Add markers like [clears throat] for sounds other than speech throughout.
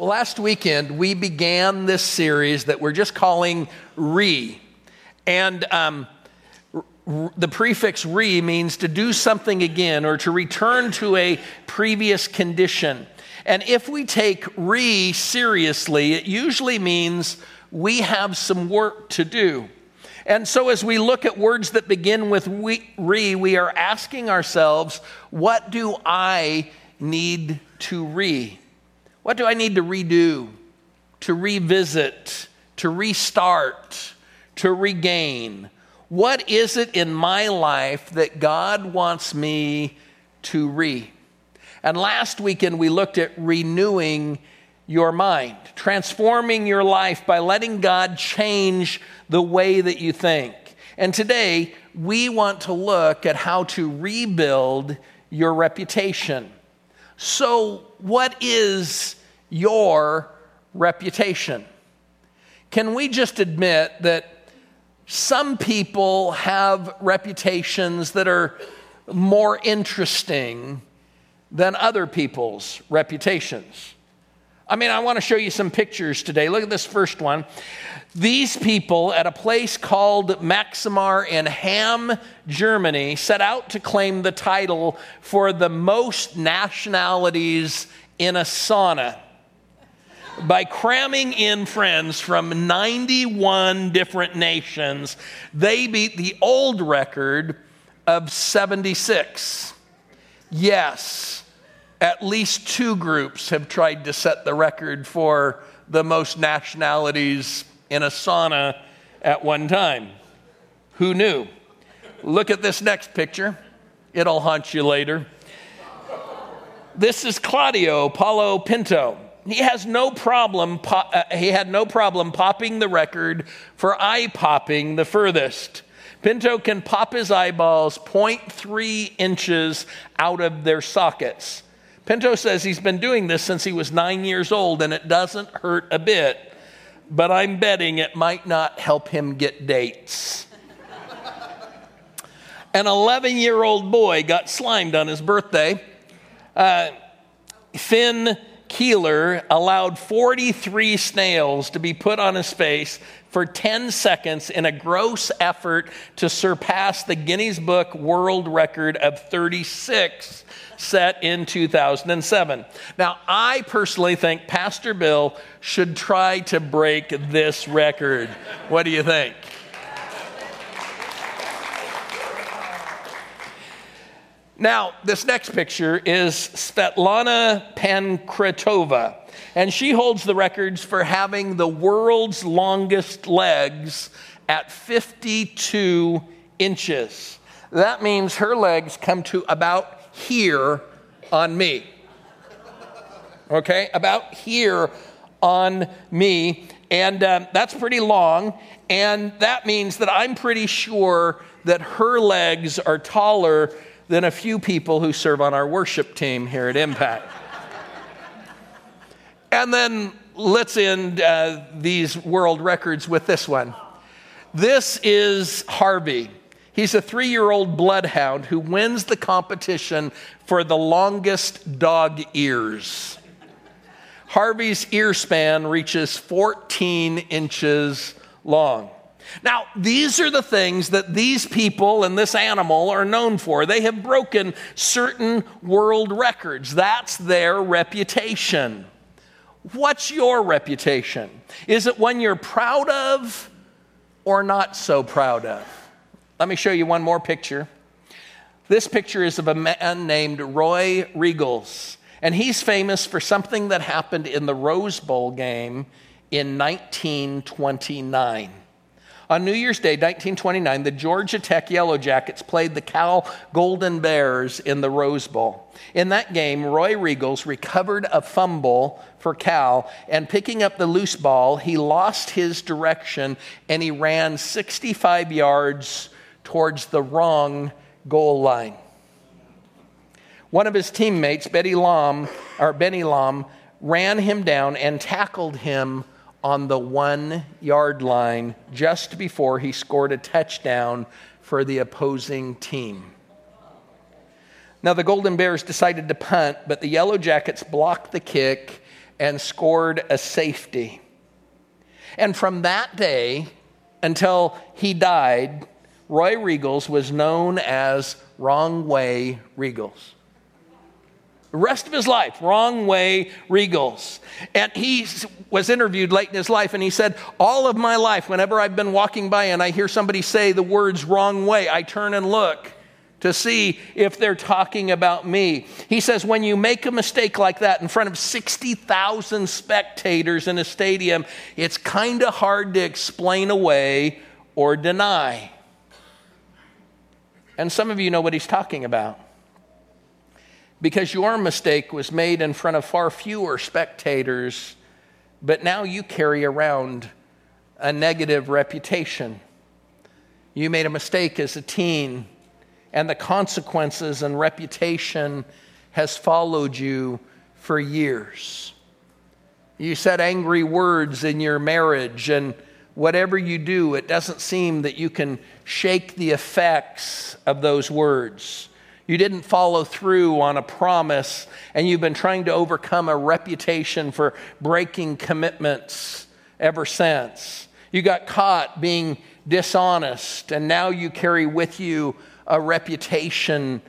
Last weekend, we began this series that we're just calling Re. And um, the prefix re means to do something again or to return to a previous condition. And if we take re seriously, it usually means we have some work to do. And so, as we look at words that begin with re, we are asking ourselves, what do I need to re? What do I need to redo, to revisit, to restart, to regain? What is it in my life that God wants me to re? And last weekend we looked at renewing your mind, transforming your life by letting God change the way that you think. And today we want to look at how to rebuild your reputation. So, what is your reputation? Can we just admit that some people have reputations that are more interesting than other people's reputations? I mean, I want to show you some pictures today. Look at this first one. These people at a place called Maximare in Hamm, Germany, set out to claim the title for the most nationalities in a sauna by cramming in friends from 91 different nations. They beat the old record of 76. Yes, at least two groups have tried to set the record for the most nationalities in a sauna at one time. Who knew? Look at this next picture. It'll haunt you later. This is Claudio Paulo Pinto. He has no problem. uh, he had no problem popping the record for eye popping the furthest. Pinto can pop his eyeballs 0.3 inches out of their sockets. Pinto says he's been doing this since he was nine years old and it doesn't hurt a bit but I'm betting it might not help him get dates. [laughs] An 11 year old boy got slimed on his birthday. Uh, Finn Keeler allowed 43 snails to be put on his face for 10 seconds in a gross effort to surpass the Guinness Book World Record of 36 set in 2007. Now, I personally think Pastor Bill should try to break this record. What do you think? Now, this next picture is Svetlana Pankratova, and she holds the records for having the world's longest legs at 52 inches. That means her legs come to about here on me. Okay, about here on me. And um, that's pretty long. And that means that I'm pretty sure that her legs are taller than a few people who serve on our worship team here at Impact. and then let's end uh, these world records with this one. This is Harvey. He's a three year old bloodhound who wins the competition for the longest dog ears. Harvey's ear span reaches 14 inches long. Now, these are the things that these people and this animal are known for. They have broken certain world records. That's their reputation. What's your reputation? Is it one you're proud of or not so proud of? Let me show you one more picture. This picture is of a man named Roy Riegels, and he's famous for something that happened in the Rose Bowl game in 1929. On New Year's Day, 1929, the Georgia Tech Yellow Jackets played the Cal Golden Bears in the Rose Bowl. In that game, Roy Riegels recovered a fumble for Cal, and picking up the loose ball, he lost his direction and he ran 65 yards towards the wrong goal line. One of his teammates, Betty Lam, or Benny Lom, ran him down and tackled him on the one yard line just before he scored a touchdown for the opposing team. Now, the Golden Bears decided to punt, but the Yellow Jackets blocked the kick and scored a safety. And from that day until he died, Roy Riegels was known as Wrong Way Riegels. The rest of his life, wrong way Riegels. And he was interviewed late in his life and he said, All of my life, whenever I've been walking by and I hear somebody say the words wrong way, I turn and look to see if they're talking about me. He says, when you make a mistake like that in front of 60,000 spectators in a stadium, it's kind of hard to explain away or deny. And some of you know what he's talking about. Because your mistake was made in front of far fewer spectators, but now you carry around a negative reputation. You made a mistake as a teen, and the consequences and reputation has followed you for years. You said angry words in your marriage, and whatever you do, it doesn't seem that you can shake the effects of those words. You didn't follow through on a promise, and you've been trying to overcome a reputation for breaking commitments ever since. You got caught being dishonest, and now you carry with you a reputation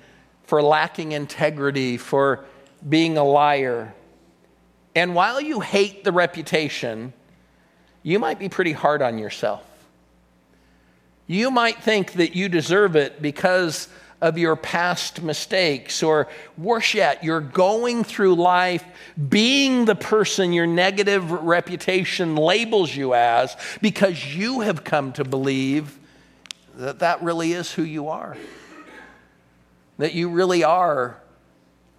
for lacking integrity, for being a liar. And while you hate the reputation, you might be pretty hard on yourself. You might think that you deserve it because of your past mistakes, or worse yet, you're going through life being the person your negative reputation labels you as because you have come to believe that that really is who you are. That you really are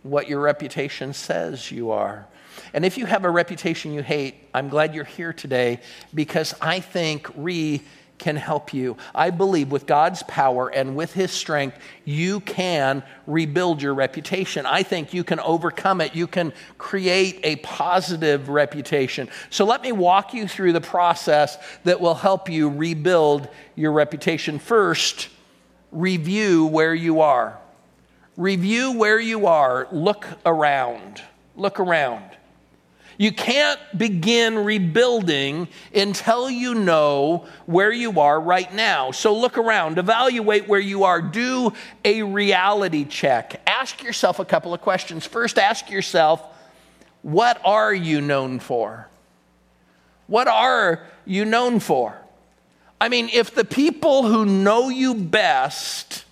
what your reputation says you are. And if you have a reputation you hate, I'm glad you're here today because I think Re can help you. I believe with God's power and with His strength, you can rebuild your reputation. I think you can overcome it. You can create a positive reputation. So let me walk you through the process that will help you rebuild your reputation. First, review where you are. Review where you are. Look around. Look around. You can't begin rebuilding until you know where you are right now. So look around, evaluate where you are, do a reality check. Ask yourself a couple of questions. First, ask yourself, what are you known for? What are you known for? I mean, if the people who know you best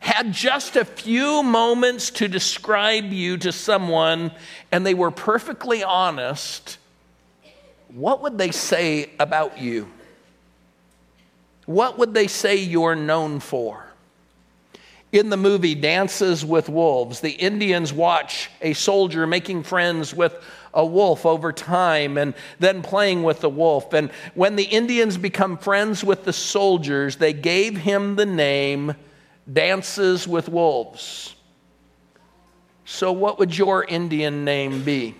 had just a few moments to describe you to someone and they were perfectly honest, what would they say about you? What would they say you're known for? In the movie Dances with Wolves, the Indians watch a soldier making friends with a wolf over time and then playing with the wolf. And when the Indians become friends with the soldiers, they gave him the name dances with wolves. So, what would your Indian name be?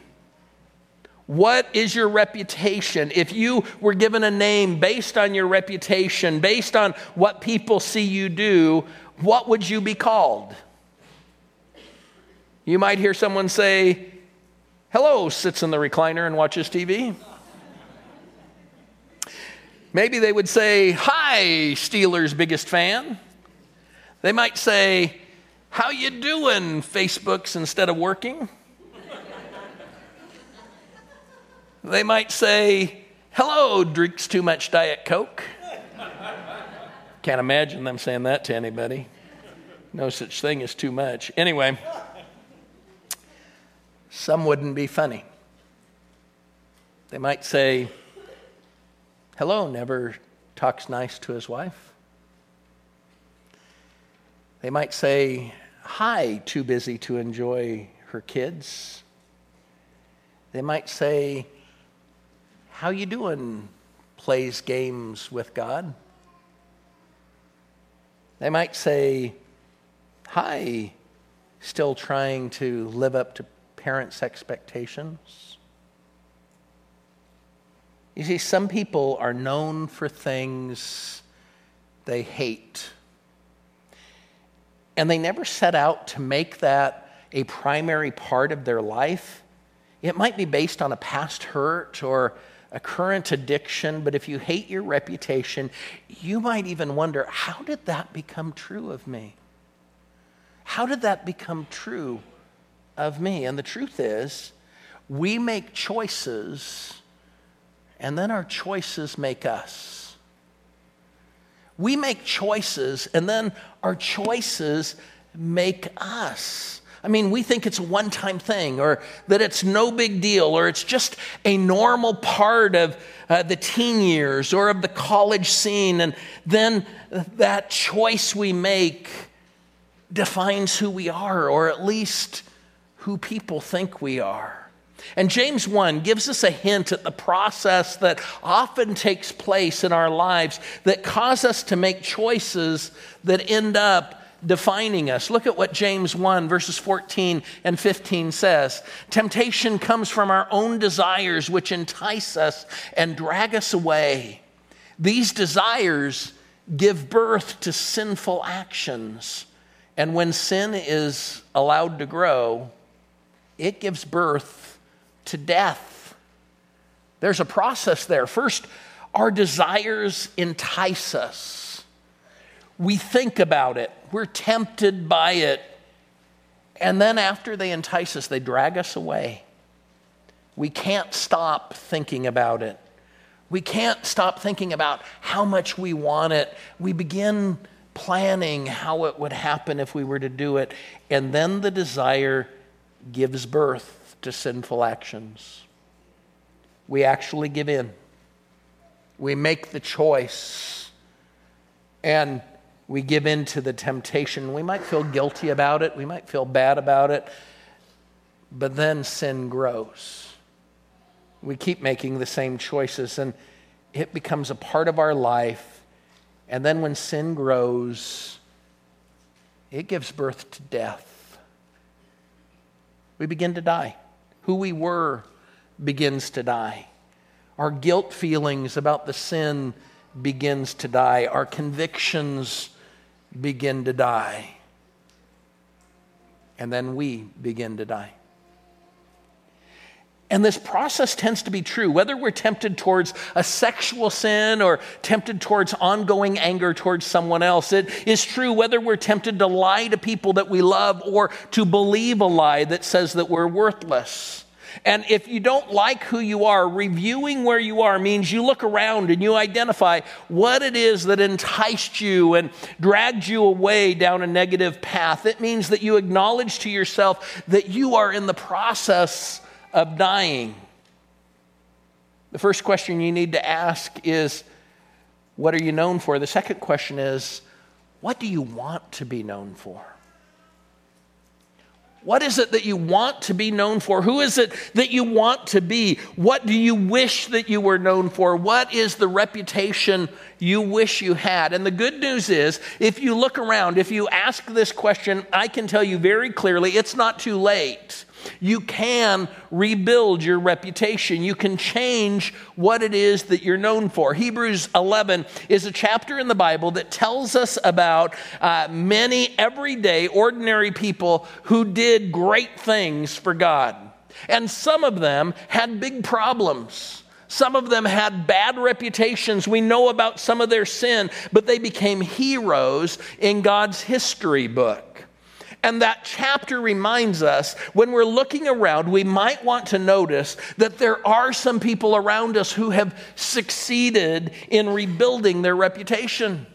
What is your reputation? If you were given a name based on your reputation, based on what people see you do, what would you be called? You might hear someone say, Hello, sits in the recliner and watches TV. Maybe they would say, Hi, Steelers' biggest fan. They might say, "How you doing, Facebooks instead of working?" they might say, "Hello, drinks too much diet coke." Can't imagine them saying that to anybody. No such thing as too much. Anyway, some wouldn't be funny. They might say, Hello, never talks nice to his wife. They might say, Hi, too busy to enjoy her kids. They might say, How you doing? Plays games with God. They might say, Hi, still trying to live up to parents' expectations. You see, some people are known for things they hate and they never set out to make that a primary part of their life. It might be based on a past hurt or a current addiction, but if you hate your reputation, you might even wonder how did that become true of me? How did that become true of me? And the truth is, we make choices, and then our choices make us. We make choices, and then our choices make us. I mean, we think it's a one time thing or that it's no big deal or it's just a normal part of uh, the teen years or of the college scene. And then that choice we make defines who we are or at least who people think we are. And James 1 gives us a hint at the process that often takes place in our lives that cause us to make choices that end up defining us. Look at what James 1, verses 14 and 15 says. Temptation comes from our own desires, which entice us and drag us away. These desires give birth to sinful actions. And when sin is allowed to grow, it gives birth to death. There's a process there. First, our desires entice us we think about it, we're tempted by it. And then after they entice us, they drag us away. We can't stop thinking about it. We can't stop thinking about how much we want it. We begin planning how it would happen if we were to do it. And then the desire gives birth to sinful actions. We actually give in, we make the choice. And we give in to the temptation. We might feel guilty about it, we might feel bad about it, but then sin grows. We keep making the same choices, and it becomes a part of our life. And then when sin grows, it gives birth to death. We begin to die. Who we were begins to die. Our guilt feelings about the sin begins to die. Our convictions begin to die. And then we begin to die. And this process tends to be true, whether we're tempted towards a sexual sin or tempted towards ongoing anger towards someone else. It is true whether we're tempted to lie to people that we love or to believe a lie that says that we're worthless. And if you don't like who you are, reviewing where you are means you look around and you identify what it is that enticed you and dragged you away down a negative path. It means that you acknowledge to yourself that you are in the process of dying. The first question you need to ask is, What are you known for? The second question is, What do you want to be known for? What is it that you want to be known for? Who is it that you want to be? What do you wish that you were known for? What is the reputation you wish you had? And the good news is, if you look around, if you ask this question, I can tell you very clearly it's not too late. You can rebuild your reputation. You can change what it is that you're known for. Hebrews 11 is a chapter in the Bible that tells us about uh, many everyday, ordinary people who did great things for God. And some of them had big problems. Some of them had bad reputations. We know about some of their sin, but they became heroes in God's history book. And that chapter reminds us when we're looking around, we might want to notice that there are some people around us who have succeeded in rebuilding their reputation.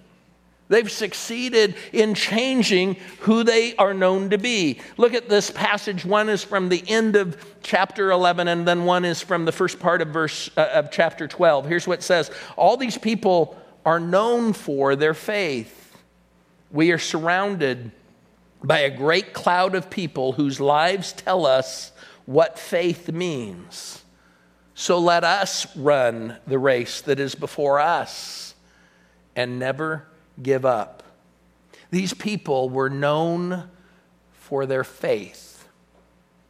They've succeeded in changing who they are known to be. Look at this passage. One is from the end of chapter 11, and then one is from the first part of verse uh, of chapter 12. Here's what it says: All these people are known for their faith. We are surrounded by a great cloud of people whose lives tell us what faith means. So let us run the race that is before us and never give up. These people were known for their faith.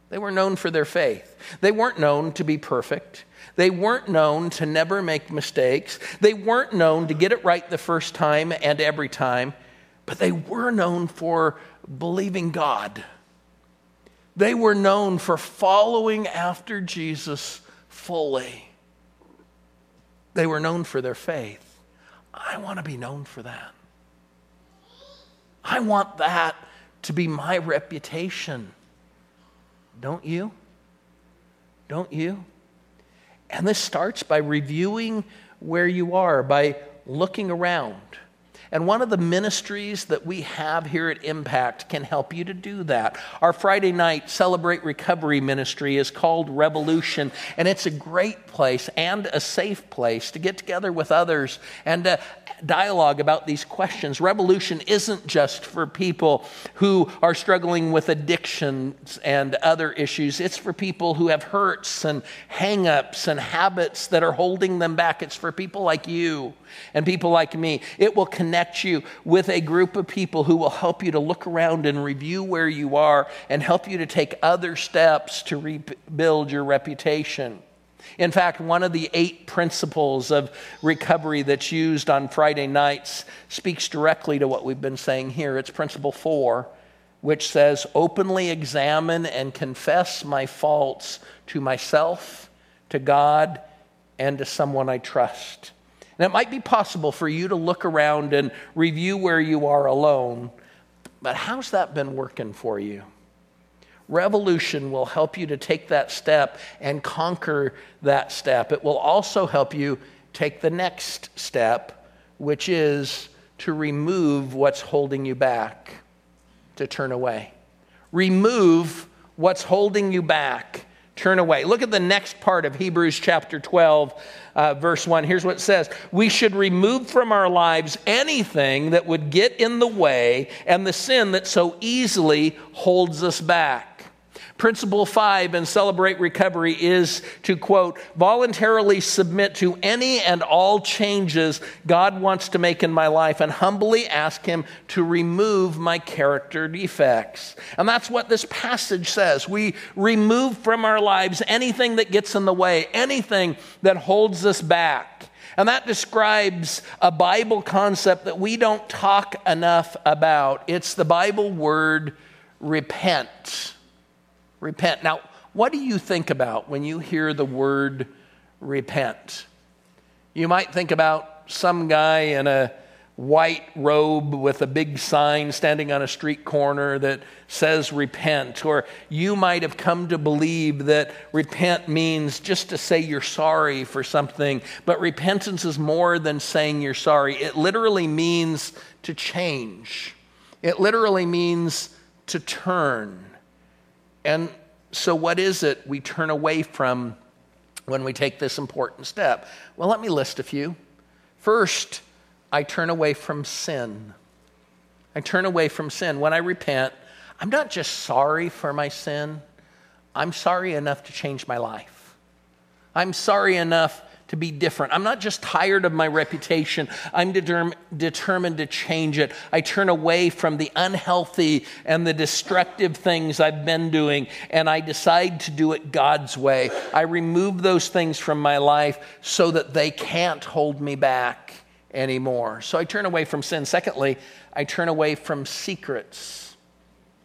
They were known for their faith. They weren't known to be perfect. They weren't known to never make mistakes. They weren't known to get it right the first time and every time, but they were known for believing God. They were known for following after Jesus fully. They were known for their faith. I want to be known for that. I want that to be my reputation. Don't you? Don't you? And this starts by reviewing where you are, by looking around. And one of the ministries that we have here at Impact can help you to do that. Our Friday night Celebrate Recovery ministry is called Revolution, and it's a great place and a safe place to get together with others and to dialogue about these questions. Revolution isn't just for people who are struggling with addictions and other issues, it's for people who have hurts and hangups and habits that are holding them back. It's for people like you and people like me. It will connect you with a group of people who will help you to look around and review where you are and help you to take other steps to rebuild your reputation. In fact, one of the eight principles of recovery that's used on Friday nights speaks directly to what we've been saying here. It's principle four, which says, openly examine and confess my faults to myself, to God, and to someone I trust. And it might be possible for you to look around and review where you are alone, but how's that been working for you? Revolution will help you to take that step and conquer that step. It will also help you take the next step, which is to remove what's holding you back, to turn away. Remove what's holding you back. Turn away. Look at the next part of Hebrews chapter 12, uh, verse 1. Here's what it says We should remove from our lives anything that would get in the way and the sin that so easily holds us back. Principle five in Celebrate Recovery is to quote, voluntarily submit to any and all changes God wants to make in my life and humbly ask Him to remove my character defects. And that's what this passage says. We remove from our lives anything that gets in the way, anything that holds us back. And that describes a Bible concept that we don't talk enough about. It's the Bible word repent repent. Now, what do you think about when you hear the word repent? You might think about some guy in a white robe with a big sign standing on a street corner that says repent. Or you might have come to believe that repent means just to say you're sorry for something. But repentance is more than saying you're sorry, it literally means to change, it literally means to turn. And so, what is it we turn away from when we take this important step? Well, let me list a few. First, I turn away from sin. I turn away from sin. When I repent, I'm not just sorry for my sin, I'm sorry enough to change my life. I'm sorry enough to be different. I'm not just tired of my reputation, I'm determ- determined to change it. I turn away from the unhealthy and the destructive things I've been doing, and I decide to do it God's way. I remove those things from my life so that they can't hold me back anymore. So I turn away from sin. Secondly, I turn away from secrets.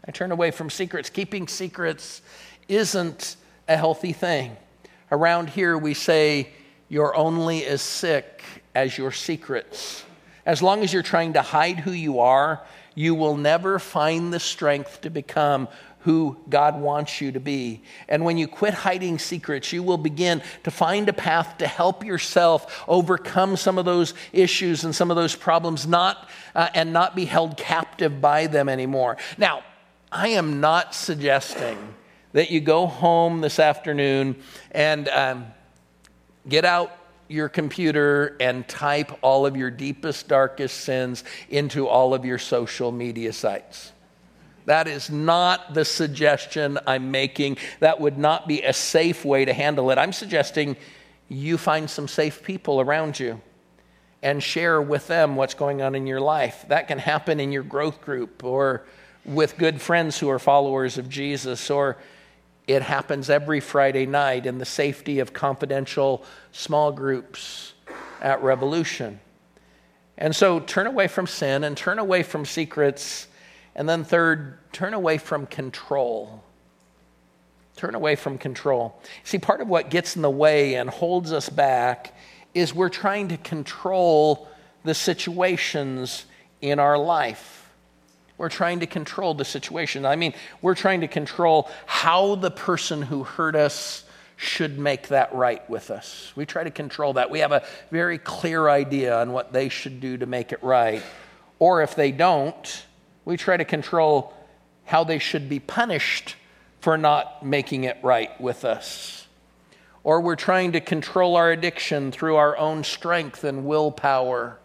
I turn away from secrets. Keeping secrets isn't a healthy thing. Around here, we say, you're only as sick as your secrets. As long as you're trying to hide who you are, you will never find the strength to become who God wants you to be. And when you quit hiding secrets, you will begin to find a path to help yourself overcome some of those issues and some of those problems, not uh, and not be held captive by them anymore. Now, I am not suggesting that you go home this afternoon and um, Get out your computer and type all of your deepest, darkest sins into all of your social media sites. That is not the suggestion I'm making. That would not be a safe way to handle it. I'm suggesting you find some safe people around you and share with them what's going on in your life. That can happen in your growth group or with good friends who are followers of Jesus or it happens every Friday night in the safety of confidential small groups at Revolution. And so turn away from sin and turn away from secrets. And then, third, turn away from control. Turn away from control. See, part of what gets in the way and holds us back is we're trying to control the situations in our life. We're trying to control the situation. I mean, we're trying to control how the person who hurt us should make that right with us. We try to control that. We have a very clear idea on what they should do to make it right. Or if they don't, we try to control how they should be punished for not making it right with us. Or we're trying to control our addiction through our own strength and willpower.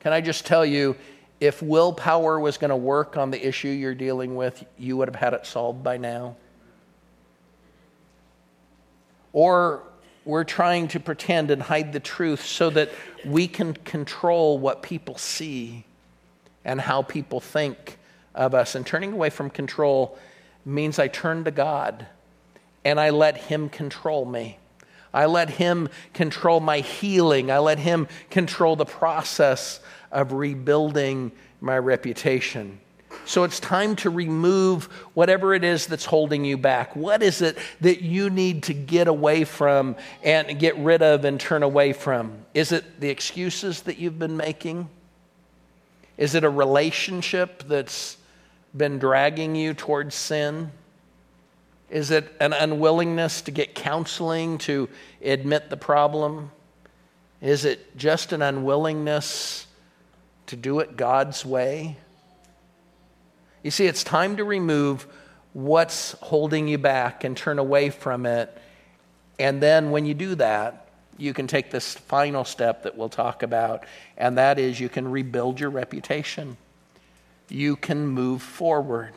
Can I just tell you, if willpower was going to work on the issue you're dealing with, you would have had it solved by now. Or we're trying to pretend and hide the truth so that we can control what people see and how people think of us. And turning away from control means I turn to God and I let Him control me. I let Him control my healing. I let Him control the process of rebuilding my reputation. So it's time to remove whatever it is that's holding you back. What is it that you need to get away from and get rid of and turn away from? Is it the excuses that you've been making? Is it a relationship that's been dragging you towards sin? Is it an unwillingness to get counseling to admit the problem? Is it just an unwillingness to do it God's way? You see, it's time to remove what's holding you back and turn away from it. And then when you do that, you can take this final step that we'll talk about, and that is you can rebuild your reputation you can move forward.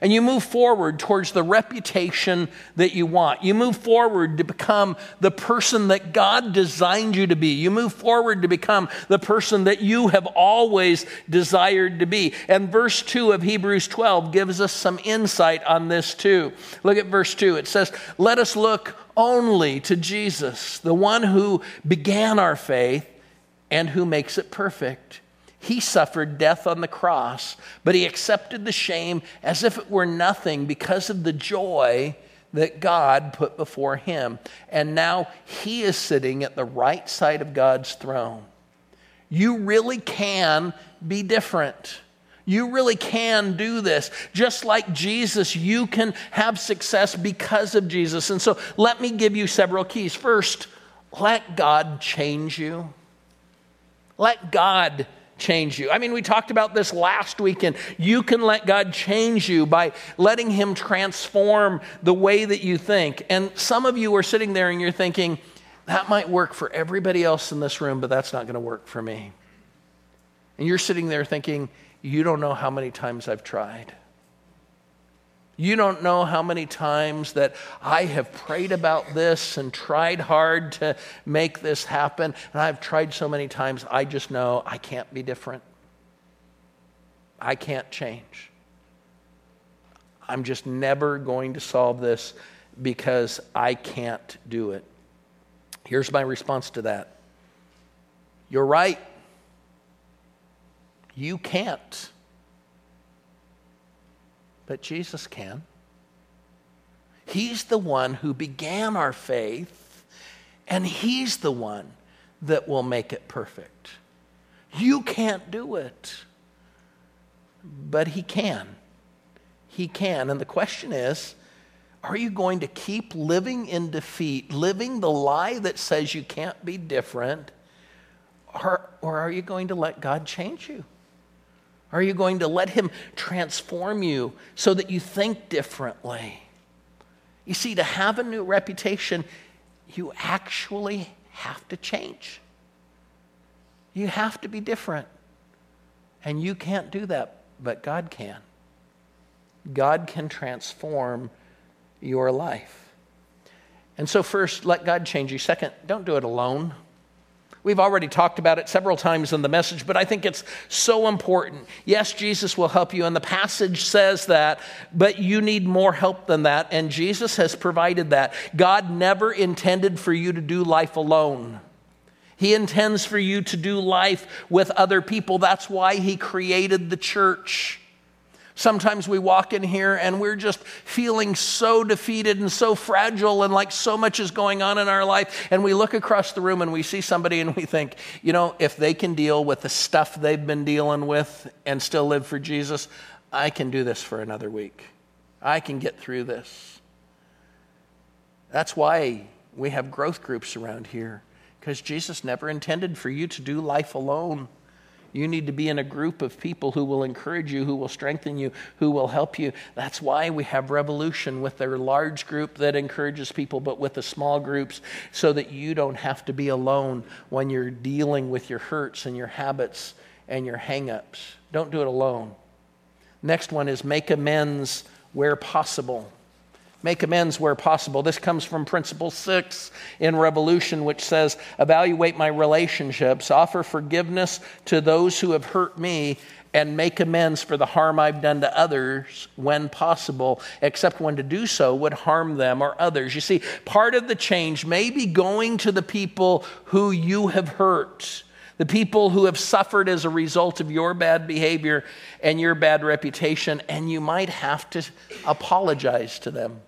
And you move forward towards the reputation that you want. You move forward to become the person that God designed you to be. You move forward to become the person that you have always desired to be. And verse 2 of Hebrews 12 gives us some insight on this too. Look at verse 2. It says, Let us look only to Jesus, the one who began our faith and who makes it perfect. He suffered death on the cross, but he accepted the shame as if it were nothing because of the joy that God put before him. And now he is sitting at the right side of God's throne. You really can be different. You really can do this. Just like Jesus, you can have success because of Jesus. And so let me give you several keys. First, let God change you. Let God change you. I mean, we talked about this last weekend. You can let God change you by letting Him transform the way that you think. And some of you are sitting there and you're thinking, that might work for everybody else in this room, but that's not going to work for me. And you're sitting there thinking, you don't know how many times I've tried. You don't know how many times that I have prayed about this and tried hard to make this happen. And I've tried so many times, I just know I can't be different. I can't change. I'm just never going to solve this because I can't do it. Here's my response to that You're right. You can't but Jesus can. He's the one who began our faith, and He's the one that will make it perfect. You can't do it, but He can. He can. And the question is are you going to keep living in defeat, living the lie that says you can't be different, or, or are you going to let God change you? Are you going to let Him transform you so that you think differently? You see, to have a new reputation, you actually have to change. You have to be different. And you can't do that, but God can. God can transform your life. And so, first, let God change you. Second, don't do it alone. We've already talked about it several times in the message, but I think it's so important. Yes, Jesus will help you, and the passage says that, but you need more help than that, and Jesus has provided that. God never intended for you to do life alone. He intends for you to do life with other people. That's why He created the church Sometimes we walk in here and we're just feeling so defeated and so fragile and like so much is going on in our life. And we look across the room and we see somebody and we think, you know, if they can deal with the stuff they've been dealing with and still live for Jesus, I can do this for another week. I can get through this. That's why we have growth groups around here, because Jesus never intended for you to do life alone. You need to be in a group of people who will encourage you, who will strengthen you, who will help you. That's why we have Revolution with their large group that encourages people, but with the small groups so that you don't have to be alone when you're dealing with your hurts and your habits and your hangups. Don't do it alone. Next one is make amends where possible. Make amends where possible. This comes from Principle 6 in Revolution, which says, Evaluate my relationships, offer forgiveness to those who have hurt me, and make amends for the harm I've done to others when possible, except when to do so would harm them or others. You see, part of the change may be going to the people who you have hurt the people who have suffered as a result of your bad behavior and your bad reputation, and you might have to apologize to them.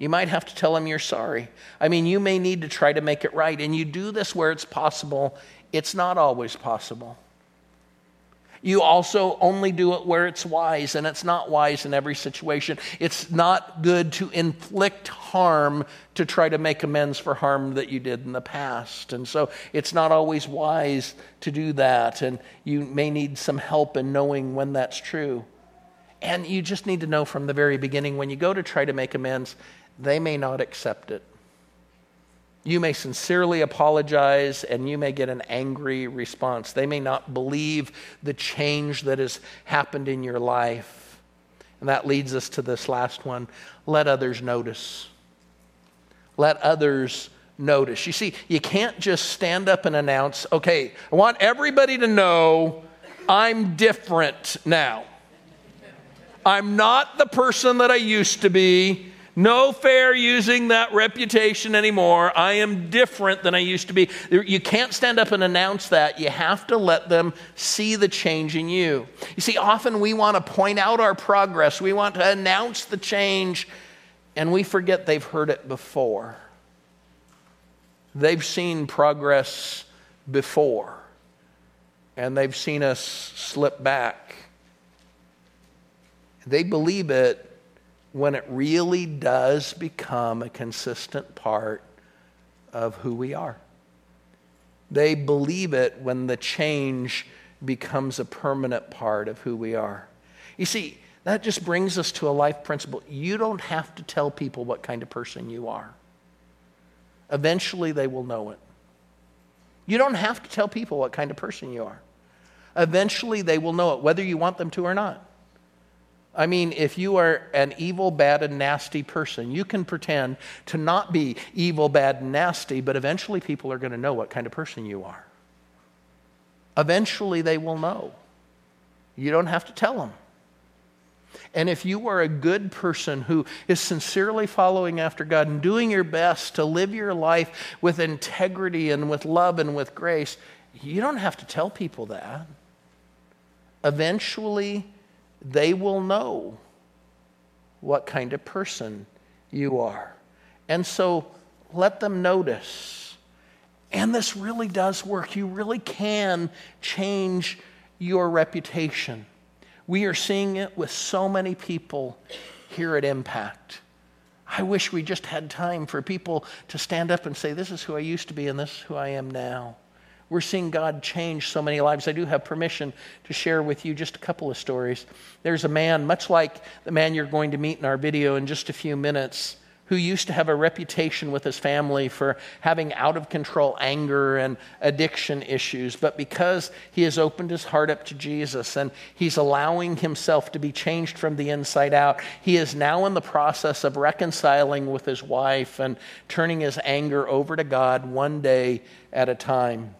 You might have to tell them you're sorry. I mean, you may need to try to make it right, and you do this where it's possible. It's not always possible. You also only do it where it's wise, and it's not wise in every situation. It's not good to inflict harm to try to make amends for harm that you did in the past. And so it's not always wise to do that, and you may need some help in knowing when that's true. And you just need to know from the very beginning when you go to try to make amends, they may not accept it. You may sincerely apologize and you may get an angry response. They may not believe the change that has happened in your life. And that leads us to this last one let others notice. Let others notice. You see, you can't just stand up and announce, okay, I want everybody to know I'm different now. I'm not the person that I used to be. No fair using that reputation anymore. I am different than I used to be. You can't stand up and announce that. You have to let them see the change in you. You see, often we want to point out our progress, we want to announce the change, and we forget they've heard it before. They've seen progress before, and they've seen us slip back. They believe it when it really does become a consistent part of who we are. They believe it when the change becomes a permanent part of who we are. You see, that just brings us to a life principle. You don't have to tell people what kind of person you are. Eventually, they will know it. You don't have to tell people what kind of person you are. Eventually, they will know it, whether you want them to or not. I mean, if you are an evil, bad, and nasty person, you can pretend to not be evil, bad, and nasty, but eventually people are going to know what kind of person you are. Eventually they will know. You don't have to tell them. And if you are a good person who is sincerely following after God and doing your best to live your life with integrity and with love and with grace, you don't have to tell people that. Eventually, they will know what kind of person you are. And so let them notice. And this really does work. You really can change your reputation. We are seeing it with so many people here at Impact. I wish we just had time for people to stand up and say, This is who I used to be, and this is who I am now. We're seeing God change so many lives. I do have permission to share with you just a couple of stories. There's a man, much like the man you're going to meet in our video in just a few minutes, who used to have a reputation with his family for having out of control anger and addiction issues. But because he has opened his heart up to Jesus and he's allowing himself to be changed from the inside out, he is now in the process of reconciling with his wife and turning his anger over to God one day at a time.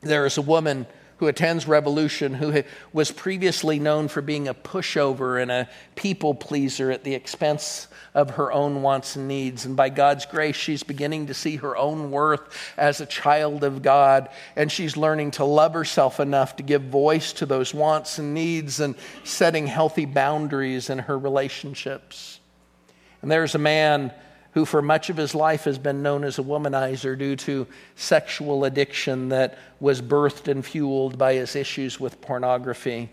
There is a woman who attends Revolution, who was previously known for being a pushover and a people pleaser at the expense of her own wants and needs. And by God's grace, she's beginning to see her own worth as a child of God. And she's learning to love herself enough to give voice to those wants and needs and setting healthy boundaries in her relationships. And there's a man who for much of his life has been known as a womanizer due to sexual addiction that was birthed and fueled by his issues with pornography.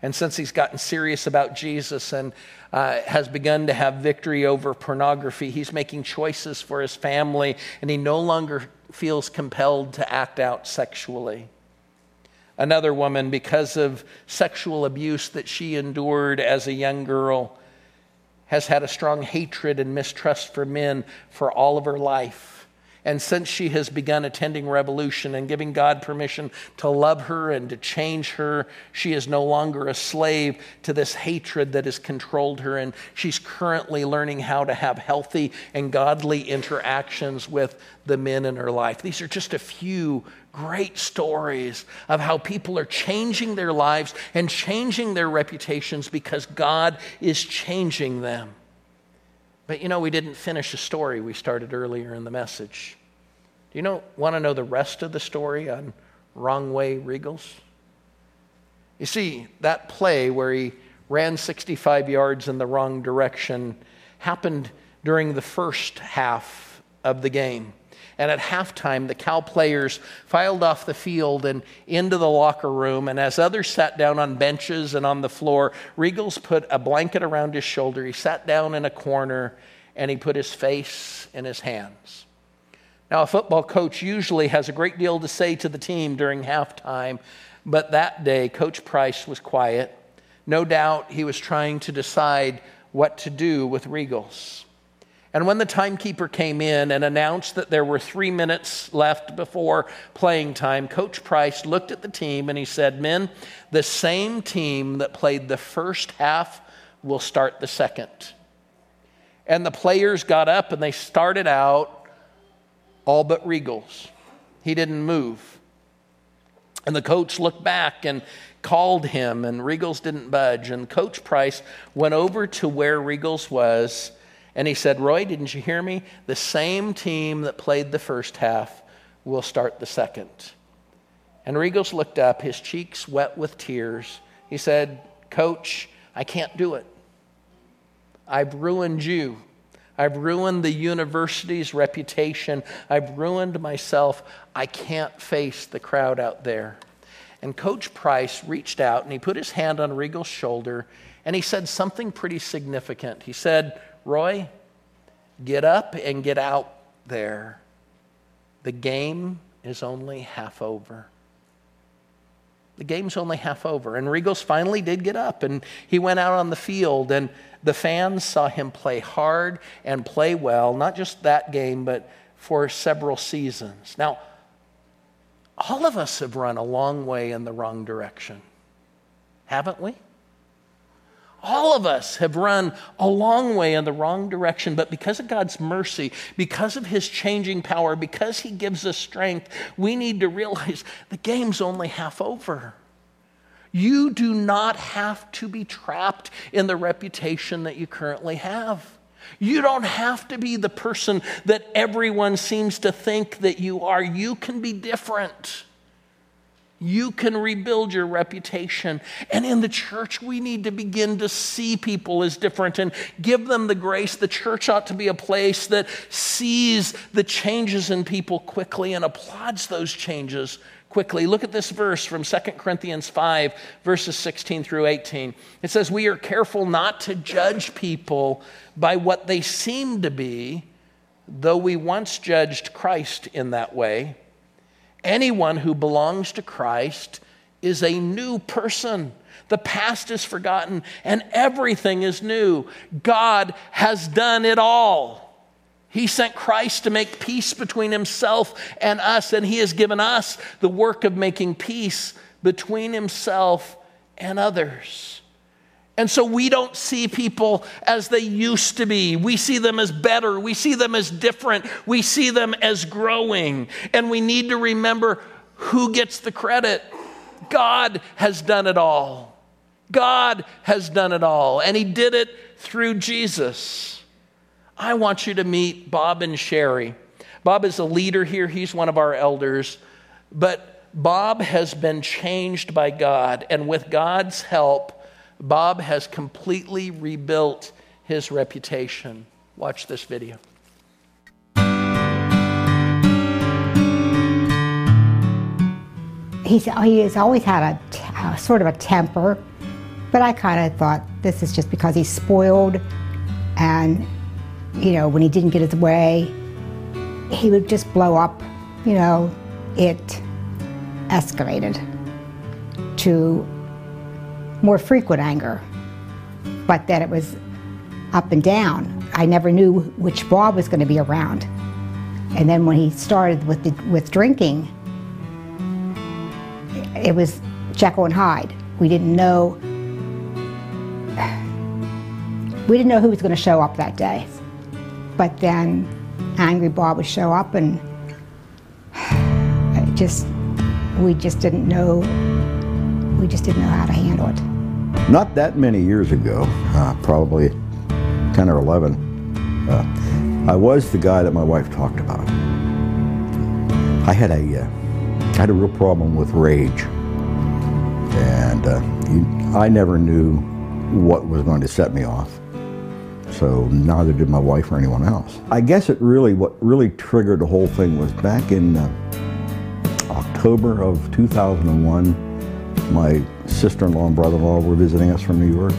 And since he's gotten serious about Jesus and uh, has begun to have victory over pornography, he's making choices for his family and he no longer feels compelled to act out sexually. Another woman, because of sexual abuse that she endured as a young girl, has had a strong hatred and mistrust for men for all of her life. And since she has begun attending Revolution and giving God permission to love her and to change her, she is no longer a slave to this hatred that has controlled her. And she's currently learning how to have healthy and godly interactions with the men in her life. These are just a few great stories of how people are changing their lives and changing their reputations because God is changing them. But you know, we didn't finish the story we started earlier in the message. Do you know, want to know the rest of the story on Wrong Way Riegels? You see, that play where he ran 65 yards in the wrong direction happened during the first half of the game. And at halftime, the Cal players filed off the field and into the locker room. And as others sat down on benches and on the floor, Riegels put a blanket around his shoulder. He sat down in a corner and he put his face in his hands. Now, a football coach usually has a great deal to say to the team during halftime, but that day, Coach Price was quiet. No doubt he was trying to decide what to do with Riegels. And when the timekeeper came in and announced that there were three minutes left before playing time, Coach Price looked at the team and he said, Men, the same team that played the first half will start the second. And the players got up and they started out all but Riegels. He didn't move. And the coach looked back and called him, and Riegels didn't budge. And Coach Price went over to where Riegels was and he said, Roy, didn't you hear me? The same team that played the first half will start the second. And Riegels looked up, his cheeks wet with tears. He said, Coach, I can't do it. I've ruined you. I've ruined the university's reputation. I've ruined myself. I can't face the crowd out there. And Coach Price reached out and he put his hand on Riegel's shoulder and he said something pretty significant. He said, Roy, get up and get out there. The game is only half over. The game's only half over. And Riegels finally did get up and he went out on the field, and the fans saw him play hard and play well, not just that game, but for several seasons. Now, all of us have run a long way in the wrong direction, haven't we? All of us have run a long way in the wrong direction, but because of God's mercy, because of His changing power, because He gives us strength, we need to realize the game's only half over. You do not have to be trapped in the reputation that you currently have. You don't have to be the person that everyone seems to think that you are. You can be different you can rebuild your reputation. And in the church, we need to begin to see people as different and give them the grace. The church ought to be a place that sees the changes in people quickly and applauds those changes quickly. Look at this verse from 2 Corinthians 5, verses 16 through 18. It says, We are careful not to judge people by what they seem to be, though we once judged Christ in that way. Anyone who belongs to Christ is a new person. The past is forgotten and everything is new. God has done it all. He sent Christ to make peace between himself and us, and he has given us the work of making peace between himself and others. And so we don't see people as they used to be. We see them as better. We see them as different. We see them as growing. And we need to remember who gets the credit. God has done it all. God has done it all, and He did it through Jesus. I want you to meet Bob and Sherry. Bob is a leader here, he's one of our elders. But Bob has been changed by God, and with God's help, Bob has completely rebuilt his reputation. Watch this video. He's, he has always had a, a sort of a temper, but I kind of thought this is just because he's spoiled and, you know, when he didn't get his way, he would just blow up. You know, it escalated to more frequent anger, but that it was up and down. I never knew which Bob was going to be around. And then when he started with, the, with drinking, it was Jekyll and Hyde. We didn't know we didn't know who was going to show up that day. But then Angry Bob would show up and [sighs] just we just didn't know we just didn't know how to handle it. Not that many years ago, uh, probably 10 or 11, uh, I was the guy that my wife talked about. I had a, uh, had a real problem with rage. And uh, you, I never knew what was going to set me off. So neither did my wife or anyone else. I guess it really, what really triggered the whole thing was back in uh, October of 2001, my sister-in-law and brother-in-law were visiting us from New York.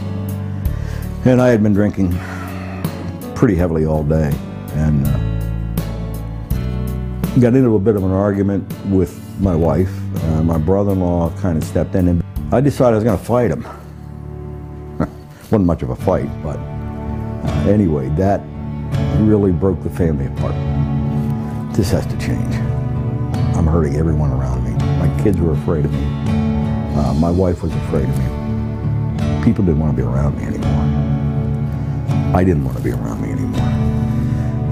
And I had been drinking pretty heavily all day. And uh, got into a bit of an argument with my wife. Uh, my brother-in-law kind of stepped in and I decided I was going to fight him. [laughs] Wasn't much of a fight, but uh, anyway, that really broke the family apart. This has to change. I'm hurting everyone around me. My kids were afraid of me. Uh, my wife was afraid of me. People didn't want to be around me anymore. I didn't want to be around me anymore.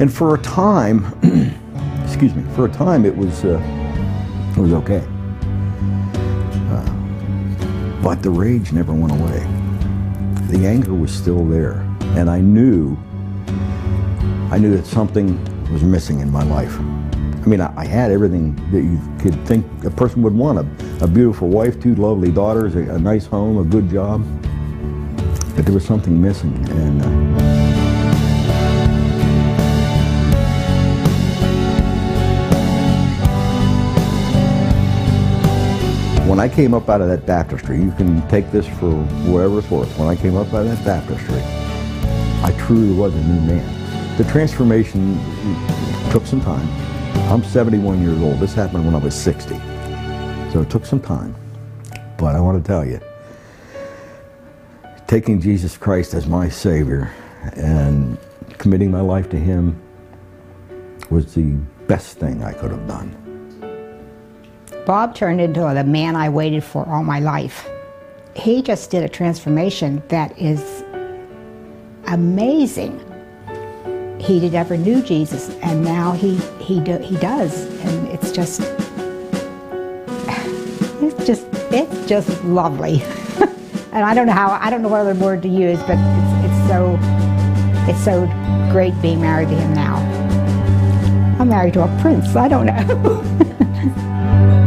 And for a time, [clears throat] excuse me, for a time it was, uh, it was okay. Uh, but the rage never went away. The anger was still there. And I knew, I knew that something was missing in my life. I mean, I, I had everything that you could think a person would want. A, a beautiful wife, two lovely daughters, a, a, nice home, a good job. But there was something missing. And uh, When I came up out of that baptistry, you can take this for wherever it's worth. When I came up out of that baptistry, I truly was a new man. The transformation took some time. I'm 71 years old. This happened when I was 60. So it took some time. But I want to tell you, taking Jesus Christ as my Savior and committing my life to Him was the best thing I could have done. Bob turned into the man I waited for all my life. He just did a transformation that is amazing. He did ever knew Jesus, and now he he do, he does, and it's just [sighs] it's just it's just lovely. [laughs] and I don't know how I don't know what other word to use, but it's it's so it's so great being married to him now. I'm married to a prince. I don't know. [laughs]